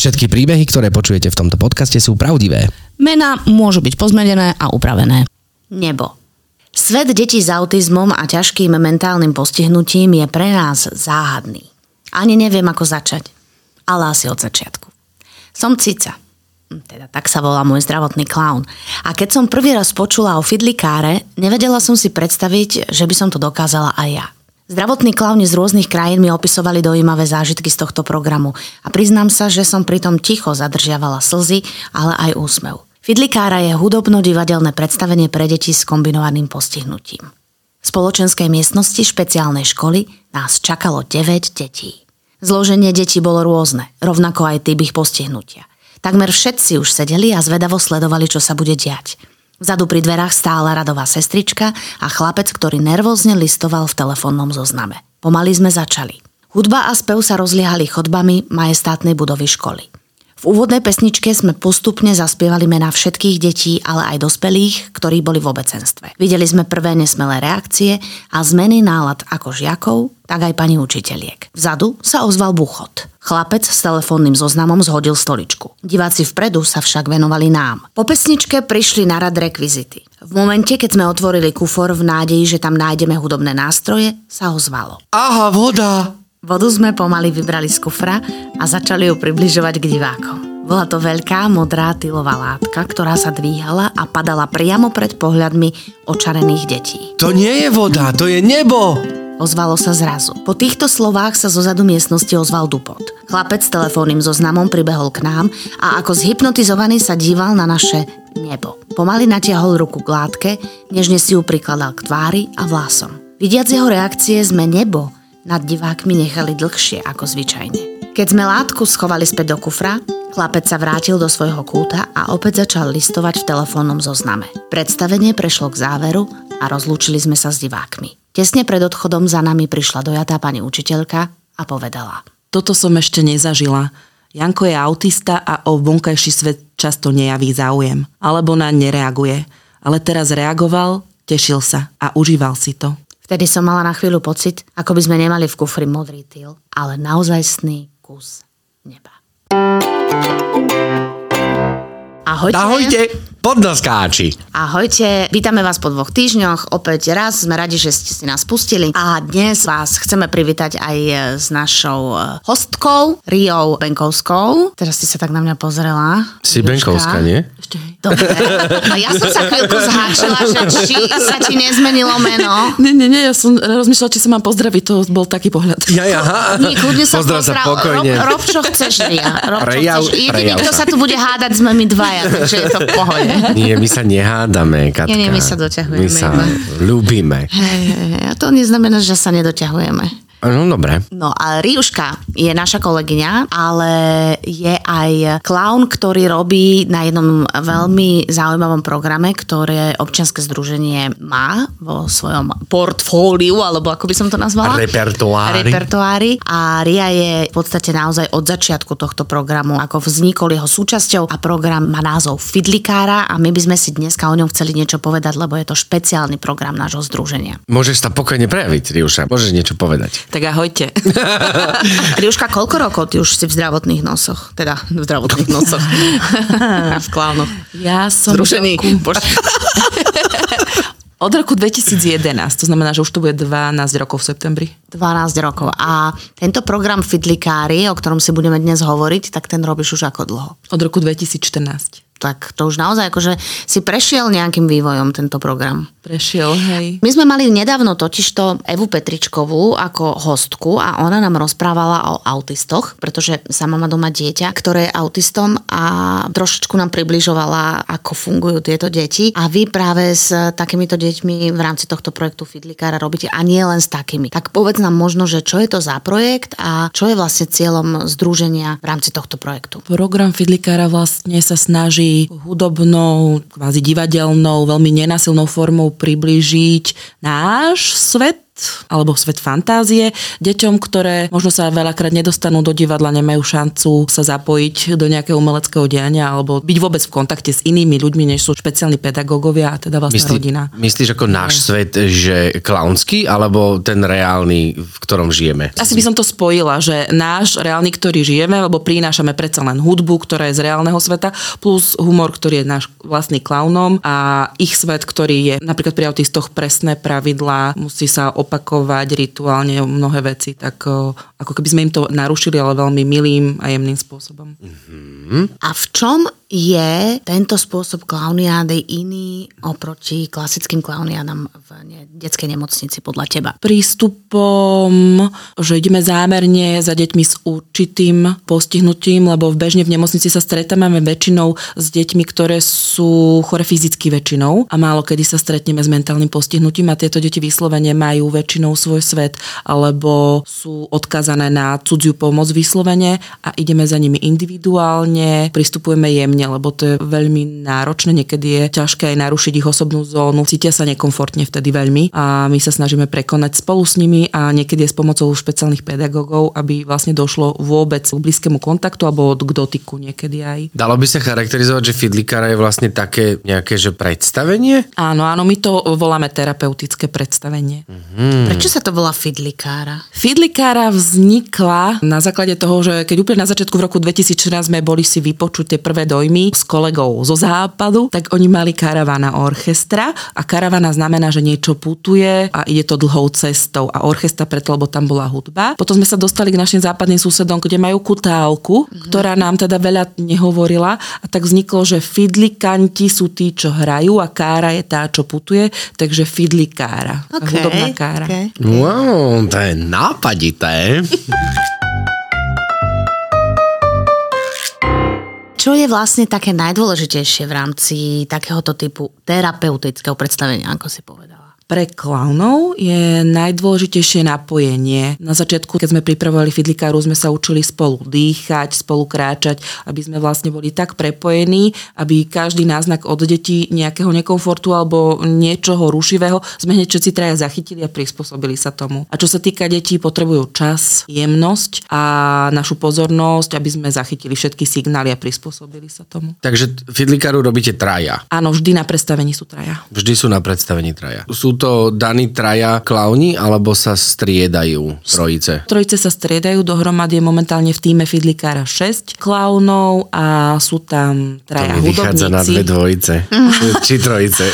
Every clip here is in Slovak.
Všetky príbehy, ktoré počujete v tomto podcaste sú pravdivé. Mená môžu byť pozmenené a upravené. Nebo. Svet detí s autizmom a ťažkým mentálnym postihnutím je pre nás záhadný. Ani neviem, ako začať. Ale asi od začiatku. Som Cica. Hm, Teda tak sa volá môj zdravotný klaun. A keď som prvý raz počula o fidlikáre, nevedela som si predstaviť, že by som to dokázala aj ja. Zdravotní klauni z rôznych krajín mi opisovali dojímavé zážitky z tohto programu a priznám sa, že som pritom ticho zadržiavala slzy, ale aj úsmev. Fidlikára je hudobno-divadelné predstavenie pre deti s kombinovaným postihnutím. V spoločenskej miestnosti špeciálnej školy nás čakalo 9 detí. Zloženie detí bolo rôzne, rovnako aj typ ich postihnutia. Takmer všetci už sedeli a zvedavo sledovali, čo sa bude diať. Vzadu pri dverách stála radová sestrička a chlapec, ktorý nervózne listoval v telefónnom zozname. Pomaly sme začali. Hudba a spev sa rozliehali chodbami majestátnej budovy školy. V úvodnej pesničke sme postupne zaspievali mená všetkých detí, ale aj dospelých, ktorí boli v obecenstve. Videli sme prvé nesmelé reakcie a zmeny nálad ako žiakov, tak aj pani učiteľiek. Vzadu sa ozval buchot. Chlapec s telefónnym zoznamom zhodil stoličku. Diváci vpredu sa však venovali nám. Po pesničke prišli na rad rekvizity. V momente, keď sme otvorili kufor v nádeji, že tam nájdeme hudobné nástroje, sa ozvalo. Aha, voda! Vodu sme pomaly vybrali z kufra a začali ju približovať k divákom. Bola to veľká modrá tylová látka, ktorá sa dvíhala a padala priamo pred pohľadmi očarených detí. To nie je voda, to je nebo! Ozvalo sa zrazu. Po týchto slovách sa zo zadu miestnosti ozval dupot. Chlapec s telefónnym zoznamom pribehol k nám a ako zhypnotizovaný sa díval na naše nebo. Pomaly natiahol ruku k látke, nežne si ju prikladal k tvári a vlasom. Vidiac jeho reakcie sme nebo nad divákmi nechali dlhšie ako zvyčajne. Keď sme látku schovali späť do kufra, chlapec sa vrátil do svojho kúta a opäť začal listovať v telefónnom zozname. Predstavenie prešlo k záveru a rozlúčili sme sa s divákmi. Tesne pred odchodom za nami prišla dojatá pani učiteľka a povedala. Toto som ešte nezažila. Janko je autista a o vonkajší svet často nejaví záujem. Alebo na nereaguje. Ale teraz reagoval, tešil sa a užíval si to. Vtedy som mala na chvíľu pocit, ako by sme nemali v kufri modrý tyl, ale naozajstný kus neba. Ahojte. Ahojte, podnoskáči. Ahojte, vítame vás po dvoch týždňoch. Opäť raz sme radi, že ste si nás pustili. A dnes vás chceme privítať aj s našou eh, hostkou, Riou Benkovskou. Teraz si sa tak na mňa pozrela. Si. Benkovská, nie? Ešte. Dobre. No ja som sa chvíľku zháčila, že či sa ti nezmenilo meno. Nie, nie, nie, ja som rozmýšľala, či sa mám pozdraviť, to bol taký pohľad. Ja, ja, aha. Nie, kľudne sa Pozdrav sa pozdrav. pokojne. Rob, rob, čo chceš, Ria. Rob, čo Prejav- chceš. Jediný, kto sa. sa tu bude hádať, sme my dvaja, takže je to v pohode. Nie, my sa nehádame, Katka. Nie, nie, my sa doťahujeme My sa iba. ľúbime. Hej, hej, hej, a to neznamená, že sa nedoťahujeme. No dobre. No a Riuška je naša kolegyňa, ale je aj klaun, ktorý robí na jednom veľmi zaujímavom programe, ktoré občianske združenie má vo svojom portfóliu, alebo ako by som to nazvala? Repertoári. Repertoári. A Ria je v podstate naozaj od začiatku tohto programu, ako vznikol jeho súčasťou a program má názov Fidlikára a my by sme si dneska o ňom chceli niečo povedať, lebo je to špeciálny program nášho združenia. Môžeš sa pokojne prejaviť, Riuša. Môžeš niečo povedať. Tak ahojte. Riuška, koľko rokov ty už si v zdravotných nosoch? Teda v zdravotných nosoch. v klánoch. Ja som... Zrušený. od roku- Od roku 2011, to znamená, že už to bude 12 rokov v septembri. 12 rokov. A tento program Fidlikári, o ktorom si budeme dnes hovoriť, tak ten robíš už ako dlho? Od roku 2014. Tak to už naozaj akože si prešiel nejakým vývojom tento program. Prešiel, hej. My sme mali nedávno totižto Evu Petričkovú ako hostku a ona nám rozprávala o autistoch, pretože sama má doma dieťa, ktoré je autistom a trošičku nám približovala, ako fungujú tieto deti. A vy práve s takýmito deťmi v rámci tohto projektu Fidlikára robíte a nie len s takými. Tak povedz nám možno, že čo je to za projekt a čo je vlastne cieľom združenia v rámci tohto projektu. Program Fidlikára vlastne sa snaží hudobnou, kvázi divadelnou, veľmi nenasilnou formou priblížiť náš svet alebo svet fantázie. Deťom, ktoré možno sa veľakrát nedostanú do divadla, nemajú šancu sa zapojiť do nejakého umeleckého diania alebo byť vôbec v kontakte s inými ľuďmi, než sú špeciálni pedagógovia a teda vlastne Myslí, rodina. Myslíš ako náš svet, že klaunský, alebo ten reálny, v ktorom žijeme? Asi by som to spojila, že náš reálny, ktorý žijeme, lebo prinášame predsa len hudbu, ktorá je z reálneho sveta, plus humor, ktorý je náš vlastný klaunom a ich svet, ktorý je napríklad pri autistoch presné pravidlá, musí sa opakovať rituálne mnohé veci, tak ako keby sme im to narušili, ale veľmi milým a jemným spôsobom. A v čom je tento spôsob klauniády iný oproti klasickým klauniádam v detskej nemocnici podľa teba? prístupom, že ideme zámerne za deťmi s určitým postihnutím, lebo v bežne v nemocnici sa stretávame väčšinou s deťmi, ktoré sú chore fyzicky väčšinou a málo kedy sa stretneme s mentálnym postihnutím a tieto deti vyslovene majú väčšinou svoj svet alebo sú odkazané na cudziu pomoc vyslovene a ideme za nimi individuálne, pristupujeme jemne, lebo to je veľmi náročné, niekedy je ťažké aj narušiť ich osobnú zónu, cítia sa nekomfortne vtedy veľmi a my sa snažíme prekonať spolu s nimi a niekedy je s pomocou špeciálnych pedagógov, aby vlastne došlo vôbec k blízkému kontaktu alebo k dotyku niekedy aj. Dalo by sa charakterizovať, že Fidlikára je vlastne také nejaké že predstavenie? Áno, áno, my to voláme terapeutické predstavenie. Hmm. Prečo sa to volá fidlikára? Fidlikára vznikla na základe toho, že keď úplne na začiatku v roku 2014 sme boli si vypočuť tie prvé dojmy s kolegou zo západu, tak oni mali karavana orchestra a karavana znamená, že niečo putuje a ide to dlhou cestou a orchestra preto, lebo tam bola hudba. Potom sme sa dostali k našim západným susedom, kde majú kutálku, mm-hmm. ktorá nám teda veľa nehovorila a tak vzniklo, že fidlikanti sú tí, čo hrajú a kára je tá, čo putuje, takže fidlikára. Okay, hudobná kára. okay. Wow, to je nápadité. Čo je vlastne také najdôležitejšie v rámci takéhoto typu terapeutického predstavenia, ako si povedala? Pre klaunov je najdôležitejšie napojenie. Na začiatku, keď sme pripravovali Fidlikáru, sme sa učili spolu dýchať, spolu kráčať, aby sme vlastne boli tak prepojení, aby každý náznak od detí nejakého nekomfortu alebo niečoho rušivého sme hneď všetci traja zachytili a prispôsobili sa tomu. A čo sa týka detí, potrebujú čas, jemnosť a našu pozornosť, aby sme zachytili všetky signály a prispôsobili sa tomu. Takže Fidlikáru robíte traja. Áno, vždy na predstavení sú traja. Vždy sú na predstavení traja. Sú to daní traja klauni, alebo sa striedajú trojice? Trojice sa striedajú, dohromady je momentálne v týme Fidlikára 6 klaunov a sú tam To traja mi vychádza na dve hudobníci. dvojice. Či trojice.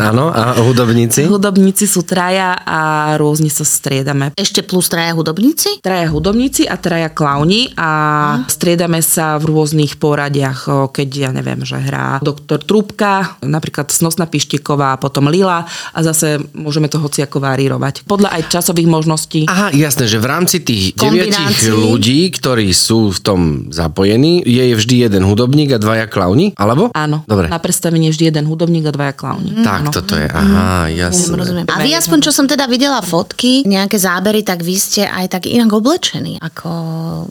Áno, a hudobníci? Hudobníci sú traja a rôzne sa striedame. Ešte plus traja hudobníci? Traja hudobníci a traja klauni a striedame sa v rôznych poradiach, keď ja neviem, že hrá doktor Trúbka, napríklad Snosná Pištiková, potom Lila a zase môžeme to hociako varírovať. Podľa aj časových možností. Aha, jasné, že v rámci tých deviatich ľudí, ktorí sú v tom zapojení, je vždy jeden hudobník a dvaja klauni? Alebo? Áno, Dobre. na predstavení je vždy jeden hudobník a dvaja klauni. Tak, toto je. Aha, jasné. Rozumiem. A vy aspoň, čo som teda videla fotky, nejaké zábery, tak vy ste aj tak inak oblečení, ako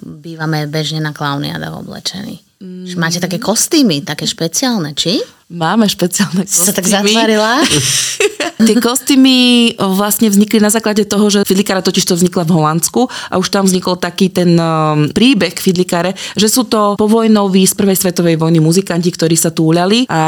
bývame bežne na klauniádach oblečení. Mm. Máte také kostýmy, také špeciálne, či? Máme špeciálne Si sa tak kostýmy. zatvarila? Tie kostýmy vlastne vznikli na základe toho, že Fidlikára totiž to vznikla v Holandsku a už tam vznikol taký ten príbeh Fidlikáre, že sú to povojnoví z prvej svetovej vojny muzikanti, ktorí sa túľali a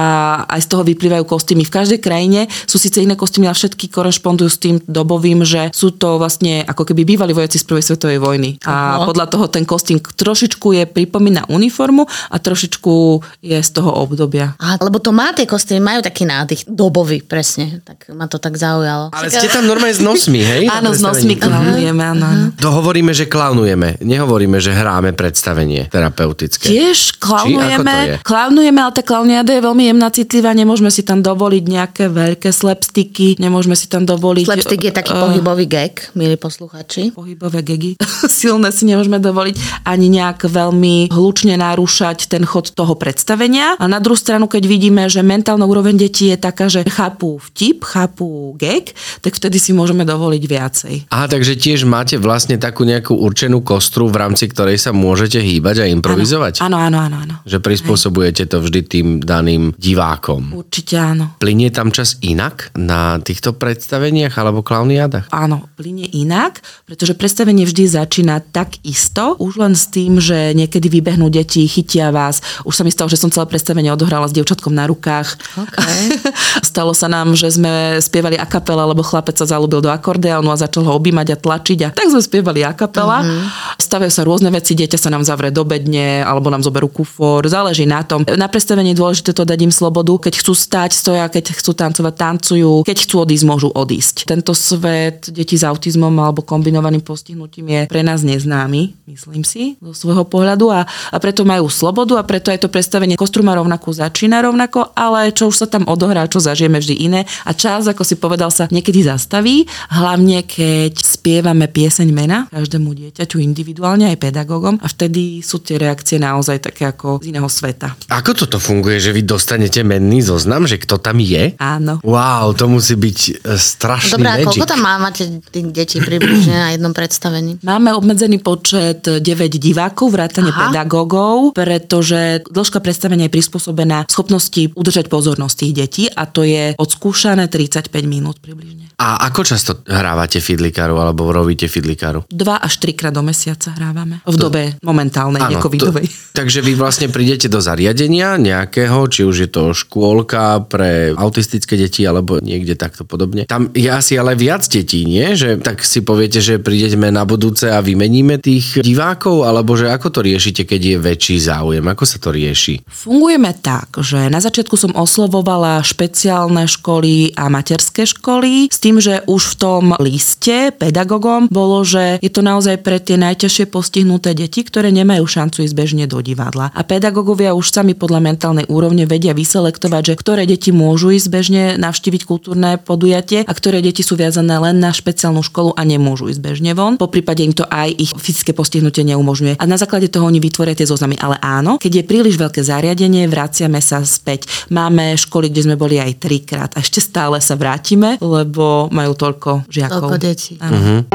aj z toho vyplývajú kostýmy. V každej krajine sú síce iné kostýmy, ale všetky korešpondujú s tým dobovým, že sú to vlastne ako keby bývali vojaci z prvej svetovej vojny. A podľa toho ten kostým trošičku je pripomína uniformu a trošičku je z toho obdobia. Aha, lebo to má tie kostýmy, majú taký nádych dobový, presne. Tak ma to tak zaujalo. Ale ste tam normálne s nosmi, hej? Áno, s nosmi klaunujeme, áno. áno. To hovoríme, že klaunujeme. Nehovoríme, že hráme predstavenie terapeutické. Tiež klaunujeme, klaunujeme, ale tá klauniada je veľmi jemná, citlivá, nemôžeme si tam dovoliť nejaké veľké slapsticky, nemôžeme si tam dovoliť... Slapstick je taký eh, pohybový gag, milí posluchači. pohybové gegy. Silné si nemôžeme dovoliť ani nejak veľmi hlučne narúšať ten chod toho predstavenia. A na druhú stranu, keď vidíme, že mentálna úroveň detí je taká, že chápu vtip, chápu chápu gag, tak vtedy si môžeme dovoliť viacej. Aha, takže tiež máte vlastne takú nejakú určenú kostru, v rámci ktorej sa môžete hýbať a improvizovať? Áno, áno, áno. áno. Že prispôsobujete to vždy tým daným divákom. Určite áno. Plinie tam čas inak na týchto predstaveniach alebo klauniádach? Áno, plyne inak, pretože predstavenie vždy začína tak isto, už len s tým, že niekedy vybehnú deti, chytia vás. Už sa mi stalo, že som celé predstavenie odohrala s dievčatkom na rukách. Okay. stalo sa nám, že sme spievali a kapela, lebo chlapec sa zalúbil do akordeónu a začal ho objímať a tlačiť a tak sme spievali a kapela. Mm-hmm. Stavajú sa rôzne veci, dieťa sa nám zavrie do bedne alebo nám zoberú kufor, záleží na tom. Na predstavení je dôležité to dať im slobodu, keď chcú stať, stoja, keď chcú tancovať, tancujú, keď chcú odísť, môžu odísť. Tento svet detí s autizmom alebo kombinovaným postihnutím je pre nás neznámy, myslím si, zo svojho pohľadu a, a preto majú slobodu a preto aj to predstavenie kostru má rovnako začína rovnako, ale čo už sa tam odohrá, čo zažijeme vždy iné a čas, ako si povedal, sa niekedy zastaví, hlavne keď spievame pieseň mena každému dieťaťu individuálne aj pedagógom a vtedy sú tie reakcie naozaj také ako z iného sveta. Ako toto funguje, že vy dostanete menný zoznam, že kto tam je? Áno. Wow, to musí byť e, strašný Dobre, a magic. koľko tam má, máte tých detí približne na jednom predstavení? Máme obmedzený počet 9 divákov, vrátane pedagógov, pretože dĺžka predstavenia je prispôsobená schopnosti udržať pozornosť tých detí a to je odskúšané 35 minút približne. A ako často hrávate fidlikáru alebo robíte fidlikáru? Dva až trikrát do mesiaca hrávame. V dobe momentálnej, Áno, necovidovej. to- takže vy vlastne prídete do zariadenia nejakého, či už je to škôlka pre autistické deti alebo niekde takto podobne. Tam je asi ale viac detí, nie? Že tak si poviete, že prídeme na budúce a vymeníme tých divákov, alebo že ako to riešite, keď je väčší záujem? Ako sa to rieši? Fungujeme tak, že na začiatku som oslovovala špeciálne školy a materské školy s tým, že už v tom liste pedagogom bolo, že je to naozaj pre tie najťažšie postihnuté deti, ktoré nemajú šancu ísť bežne do divadla. A pedagógovia už sami podľa mentálnej úrovne vedia vyselektovať, že ktoré deti môžu ísť bežne navštíviť kultúrne podujatie a ktoré deti sú viazané len na špeciálnu školu a nemôžu ísť bežne von. Po prípade im to aj ich fyzické postihnutie neumožňuje. A na základe toho oni vytvoria tie zoznamy. Ale áno, keď je príliš veľké zariadenie, vraciame sa späť. Máme školy, kde sme boli aj trikrát a ešte stále sa vrátime, lebo majú toľko žiakov. Toľko detí. Áno.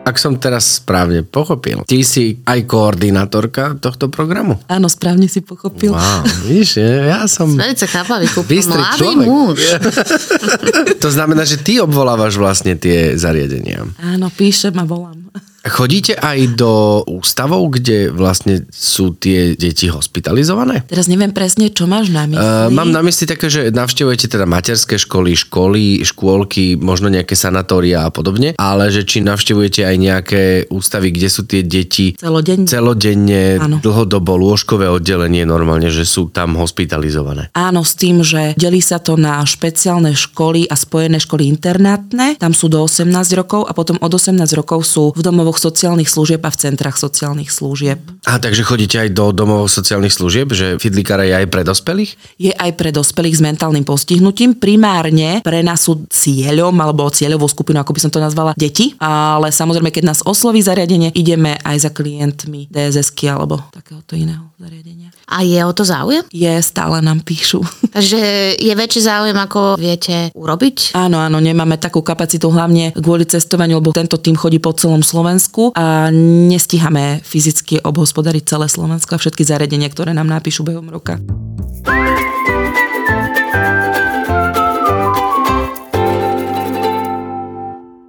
Ak som teraz správne pochopil, ty si aj koordinátorka tohto programu? Áno, správne si pochopil. Wow, vidíš, ja som... Velice chápavý, mladý človek. muž. To znamená, že ty obvolávaš vlastne tie zariadenia. Áno, píšem a volám. Chodíte aj do ústavov, kde vlastne sú tie deti hospitalizované? Teraz neviem presne, čo máš na mysli. Uh, mám na mysli také, že navštevujete teda materské školy, školy, škôlky, možno nejaké sanatória a podobne, ale že či navštevujete aj nejaké ústavy, kde sú tie deti Celodenne. celodenne, Áno. dlhodobo, lôžkové oddelenie normálne, že sú tam hospitalizované. Áno, s tým, že delí sa to na špeciálne školy a spojené školy internátne. Tam sú do 18 rokov a potom od 18 rokov sú v domovoch sociálnych služieb a v centrách sociálnych služieb. A takže chodíte aj do domov sociálnych služieb, že fidlikára je aj pre dospelých? Je aj pre dospelých s mentálnym postihnutím. Primárne pre nás sú cieľom alebo cieľovou skupinou, ako by som to nazvala, deti. Ale samozrejme, keď nás osloví zariadenie, ideme aj za klientmi DSS-ky alebo takéhoto iného zariadenia. A je o to záujem? Je, stále nám píšu. Takže je väčší záujem, ako viete urobiť? Áno, áno, nemáme takú kapacitu hlavne kvôli cestovaniu, lebo tento tým chodí po celom Slovensku a nestíhame fyzicky obhospodariť celé Slovensko a všetky zariadenia, ktoré nám napíšu behom roka.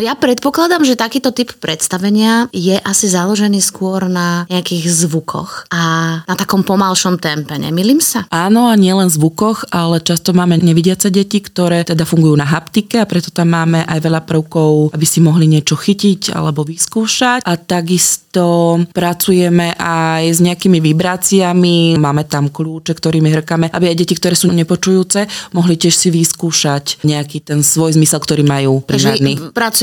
Ja predpokladám, že takýto typ predstavenia je asi založený skôr na nejakých zvukoch a na takom pomalšom tempe. Nemýlim sa? Áno, a nielen zvukoch, ale často máme nevidiace deti, ktoré teda fungujú na haptike a preto tam máme aj veľa prvkov, aby si mohli niečo chytiť alebo vyskúšať. A takisto pracujeme aj s nejakými vibráciami, máme tam kľúče, ktorými hrkame, aby aj deti, ktoré sú nepočujúce, mohli tiež si vyskúšať nejaký ten svoj zmysel, ktorý majú primárny.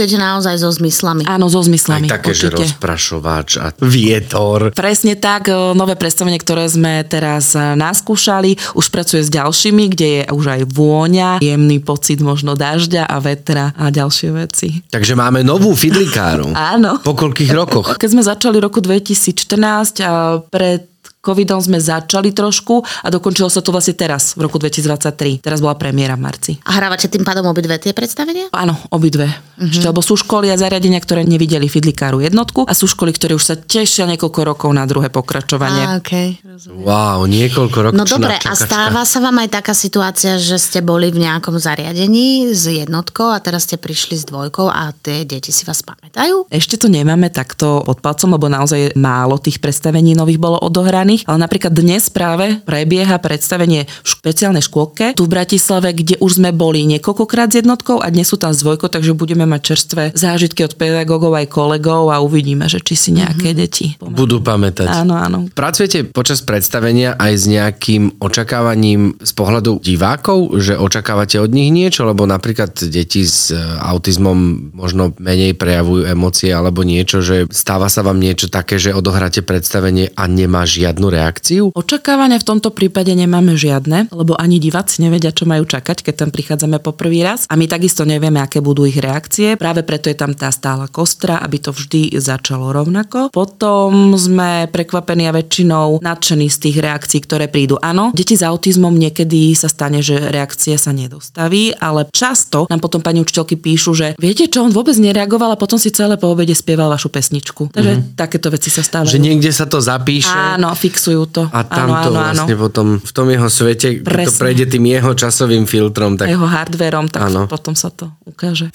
Pracujete naozaj so zmyslami. Áno, so Aj zmyslami. také, že určite. rozprašovač a vietor. Presne tak, e, nové predstavenie, ktoré sme teraz e, naskúšali, už pracuje s ďalšími, kde je už aj vôňa, jemný pocit možno dažďa a vetra a ďalšie veci. Takže máme novú fidlikáru. Áno. Po koľkých rokoch? Keď sme začali roku 2014 a pred covidom sme začali trošku a dokončilo sa to vlastne teraz, v roku 2023. Teraz bola premiéra v marci. A hrávate tým pádom obidve tie predstavenia? Áno, obidve. Ešte, lebo sú školy a zariadenia, ktoré nevideli Fidlikáru jednotku a sú školy, ktoré už sa tešia niekoľko rokov na druhé pokračovanie. Á, okay. Wow, niekoľko rokov. No dobre, a stáva sa vám aj taká situácia, že ste boli v nejakom zariadení s jednotkou a teraz ste prišli s dvojkou a tie deti si vás pamätajú? Ešte to nemáme takto pod palcom, lebo naozaj málo tých predstavení nových bolo odohraných, ale napríklad dnes práve prebieha predstavenie v špeciálnej škôlke tu v Bratislave, kde už sme boli niekoľkokrát s jednotkou a dnes sú tam s dvojkou, takže budeme mať čerstvé zážitky od pedagógov aj kolegov a uvidíme, že či si nejaké mm-hmm. deti pamätajú. Budú pamätať. Áno, áno. Pracujete počas predstavenia aj s nejakým očakávaním z pohľadu divákov, že očakávate od nich niečo, lebo napríklad deti s e, autizmom možno menej prejavujú emócie alebo niečo, že stáva sa vám niečo také, že odohráte predstavenie a nemá žiadnu reakciu? Očakávania v tomto prípade nemáme žiadne, lebo ani diváci nevedia, čo majú čakať, keď tam prichádzame po prvý raz. A my takisto nevieme, aké budú ich reakcie. Práve preto je tam tá stála kostra, aby to vždy začalo rovnako. Potom sme prekvapení a väčšinou nadšení z tých reakcií, ktoré prídu. Áno, deti s autizmom niekedy sa stane, že reakcia sa nedostaví, ale často nám potom pani učiteľky píšu, že viete čo, on vôbec nereagoval a potom si celé po obede spieval vašu pesničku. Takže mm-hmm. takéto veci sa stávajú. Že niekde sa to zapíše. Áno, fixujú to. A tam áno, to áno, vlastne áno. potom v tom jeho svete, Presne. keď to prejde tým jeho časovým filtrom, tak... Jeho hardverom, tak áno. potom sa to ukáže.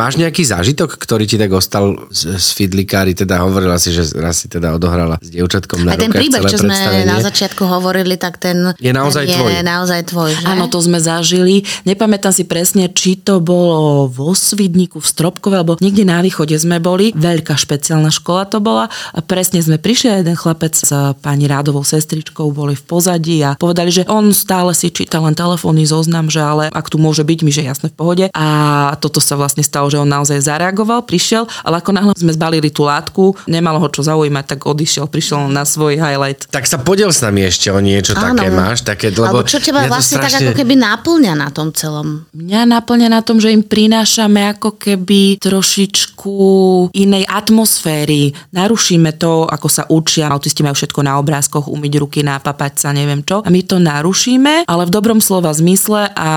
Máš nejaký zážitok, ktorý ti tak ostal z, z Fidlikári, teda hovorila si, že raz si teda odohrala s dievčatkom na Aj ten príbeh, čo sme na začiatku hovorili, tak ten je naozaj ten tvoj. Je naozaj tvoj že? Áno, to sme zažili. Nepamätám si presne, či to bolo vo Svidníku, v Stropkove, alebo niekde na východe sme boli. Veľká špeciálna škola to bola. A presne sme prišli a jeden chlapec s pani Rádovou sestričkou boli v pozadí a povedali, že on stále si číta len telefónny zoznam, že ale ak tu môže byť, my že jasne v pohode. A toto sa vlastne stalo že on naozaj zareagoval, prišiel, ale ako náhle sme zbalili tú látku, nemalo ho čo zaujímať, tak odišiel, prišiel na svoj highlight. Tak sa podiel s nami ešte o niečo Áno. také máš, také, lebo... Alebo čo teba vlastne strašne... tak ako keby náplňa na tom celom? Mňa náplňa na tom, že im prinášame ako keby trošičku inej atmosféry. Narušíme to, ako sa učia, autisti majú všetko na obrázkoch, umyť ruky, nápapať sa, neviem čo. A my to narušíme, ale v dobrom slova zmysle a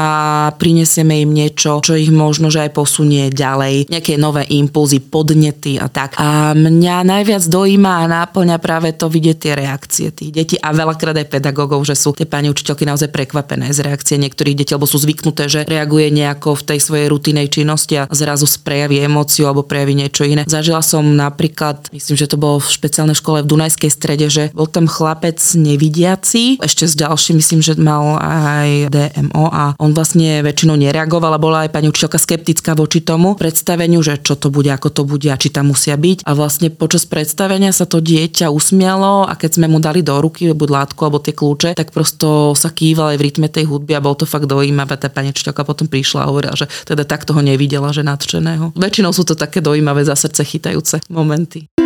prinesieme im niečo, čo ich možno, že aj posunie ďalej, nejaké nové impulzy, podnety a tak. A mňa najviac dojíma a náplňa práve to vidieť tie reakcie tých detí a veľakrát aj pedagógov, že sú tie pani učiteľky naozaj prekvapené z reakcie niektorých detí, lebo sú zvyknuté, že reaguje nejako v tej svojej rutinej činnosti a zrazu prejaví emóciu alebo prejaví niečo iné. Zažila som napríklad, myslím, že to bolo v špeciálnej škole v Dunajskej strede, že bol tam chlapec nevidiaci, ešte s ďalším, myslím, že mal aj DMO a on vlastne väčšinou nereagoval a bola aj pani učiteľka skeptická voči tomu, predstaveniu, že čo to bude, ako to bude a či tam musia byť. A vlastne počas predstavenia sa to dieťa usmialo a keď sme mu dali do ruky buď látku alebo tie kľúče, tak prosto sa kýval aj v rytme tej hudby a bol to fakt dojímavé. Tá pani čiteľka potom prišla a hovorila, že teda tak toho nevidela, že nadšeného. Väčšinou sú to také dojímavé, za srdce chytajúce momenty.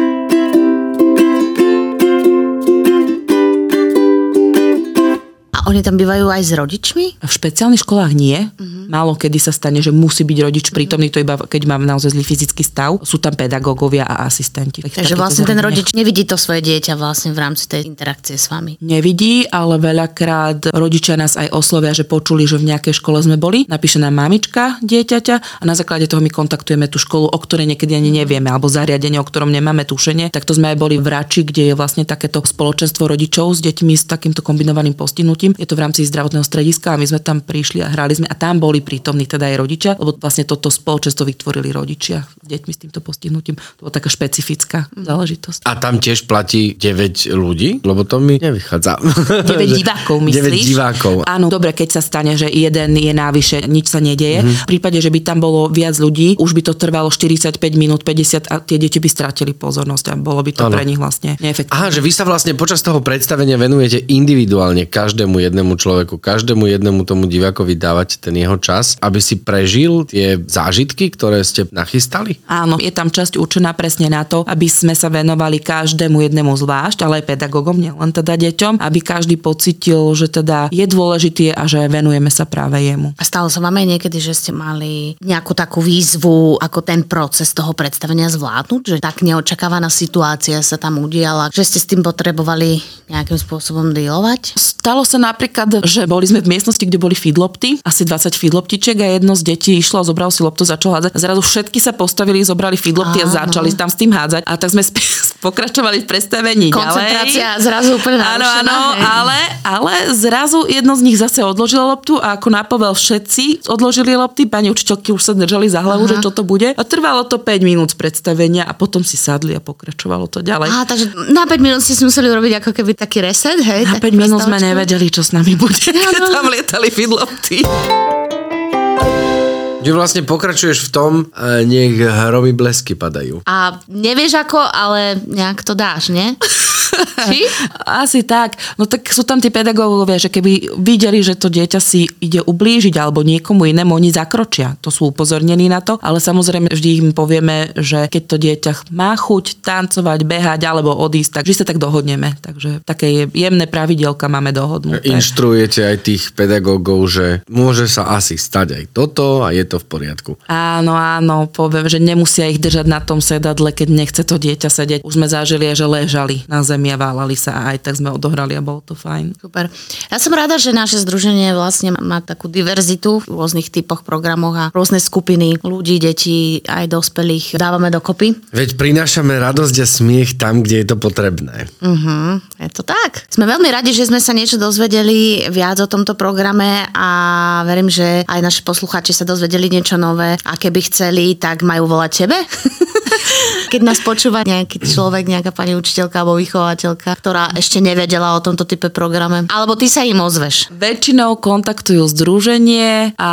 Oni tam bývajú aj s rodičmi? V špeciálnych školách nie. Uh-huh. Málo kedy sa stane, že musí byť rodič prítomný, to iba keď mám naozaj zlý fyzický stav. Sú tam pedagógovia a asistenti. Takže vlastne ten rodič nevidí to svoje dieťa vlastne v rámci tej interakcie s vami. Nevidí, ale veľakrát rodičia nás aj oslovia, že počuli, že v nejakej škole sme boli. Napíše nám mamička dieťaťa a na základe toho my kontaktujeme tú školu, o ktorej niekedy ani nevieme, alebo zariadenie, o ktorom nemáme tušenie. Takto sme aj boli v Rači, kde je vlastne takéto spoločenstvo rodičov s deťmi s takýmto kombinovaným postihnutím je to v rámci zdravotného strediska a my sme tam prišli a hrali sme a tam boli prítomní teda aj rodičia, lebo vlastne toto spoločenstvo vytvorili rodičia s deťmi s týmto postihnutím. To bola taká špecifická záležitosť. A tam tiež platí 9 ľudí, lebo to mi nevychádza. 9 divákov myslíš? 9 divákov. Áno, dobre, keď sa stane, že jeden je návyše, nič sa nedieje. Mm-hmm. V prípade, že by tam bolo viac ľudí, už by to trvalo 45 minút, 50 a tie deti by stratili pozornosť a bolo by to ano. pre nich vlastne neefektívne. Aha, že vy sa vlastne počas toho predstavenia venujete individuálne každému jednému človeku, každému jednému tomu divákovi dávať ten jeho čas, aby si prežil tie zážitky, ktoré ste nachystali? Áno, je tam časť určená presne na to, aby sme sa venovali každému jednému zvlášť, ale aj pedagógom, nielen teda deťom, aby každý pocitil, že teda je dôležitý a že venujeme sa práve jemu. A stalo sa vám aj niekedy, že ste mali nejakú takú výzvu, ako ten proces toho predstavenia zvládnuť, že tak neočakávaná situácia sa tam udiala, že ste s tým potrebovali nejakým spôsobom dealovať? Stalo sa napríklad, že boli sme v miestnosti, kde boli feedlopty, asi 20 feedloptičiek a jedno z detí išlo a zobral si loptu, začal hádzať. Zrazu všetky sa postavili, zobrali feedlopty a začali tam s tým hádzať. A tak sme sp- pokračovali v predstavení Koncentrácia ďalej. zrazu úplne Áno, áno, ale, ale zrazu jedno z nich zase odložilo loptu a ako napovel všetci odložili lopty, pani učiteľky už sa držali za hlavu, že čo to bude. A trvalo to 5 minút predstavenia a potom si sadli a pokračovalo to ďalej. Á, takže na 5 minút ste si museli urobiť ako keby taký reset, hej? Na 5 takú minút sme nevedeli, čo s nami bude, keď tam lietali fidlopty. Že vlastne pokračuješ v tom, e, nech hromy blesky padajú. A nevieš ako, ale nejak to dáš, nie? Či? Asi tak. No tak sú tam tí pedagógovia, že keby videli, že to dieťa si ide ublížiť alebo niekomu inému, oni zakročia. To sú upozornení na to, ale samozrejme vždy im povieme, že keď to dieťa má chuť tancovať, behať alebo odísť, tak vždy sa tak dohodneme. Takže také je- jemné pravidelka máme dohodnuté. Inštruujete aj tých pedagógov, že môže sa asi stať aj toto a je to v poriadku. Áno, áno, poviem, že nemusia ich držať na tom sedadle, keď nechce to dieťa sedieť. Už sme zažili, že ležali na zemi a válali sa a aj tak sme odohrali a bolo to fajn. Super. Ja som rada, že naše združenie vlastne má takú diverzitu v rôznych typoch programoch a rôzne skupiny ľudí, detí, aj dospelých dávame dokopy. Veď prinášame radosť a smiech tam, kde je to potrebné. Uh, je to tak. Sme veľmi radi, že sme sa niečo dozvedeli viac o tomto programe a verím, že aj naši poslucháči sa dozvedeli niečo nové a keby chceli, tak majú volať tebe. Keď nás počúva nejaký človek, nejaká pani učiteľka alebo vychovateľka, ktorá ešte nevedela o tomto type programe. Alebo ty sa im ozveš. Väčšinou kontaktujú združenie a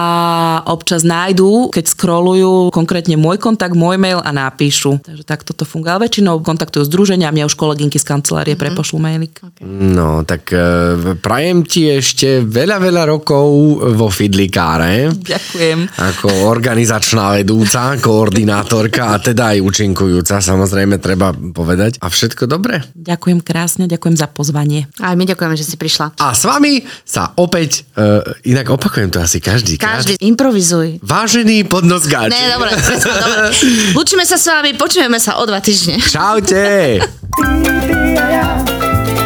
občas nájdú, keď scrollujú konkrétne môj kontakt, môj mail a napíšu. Takže takto to funguje. Ale väčšinou kontaktujú združenia a mňa už kolegynky z kancelárie mm-hmm. prepošlú mailik. No, tak e, prajem ti ešte veľa, veľa rokov vo Fidlikáre. Ďakujem. Ako organizačná vedúca, koordinátorka a teda aj účinkujúca, samozrejme treba povedať. A všetko dobré. Ďakujem krásne, ďakujem za pozvanie. Aj my ďakujeme, že si prišla. A s vami sa opäť, uh, inak opakujem to asi každý. Každý, improvizuj. Vážený podnosgáči. Ne, dobre, presne, dobre. Lúčime sa s vami, počujeme sa o dva týždne. Čaute.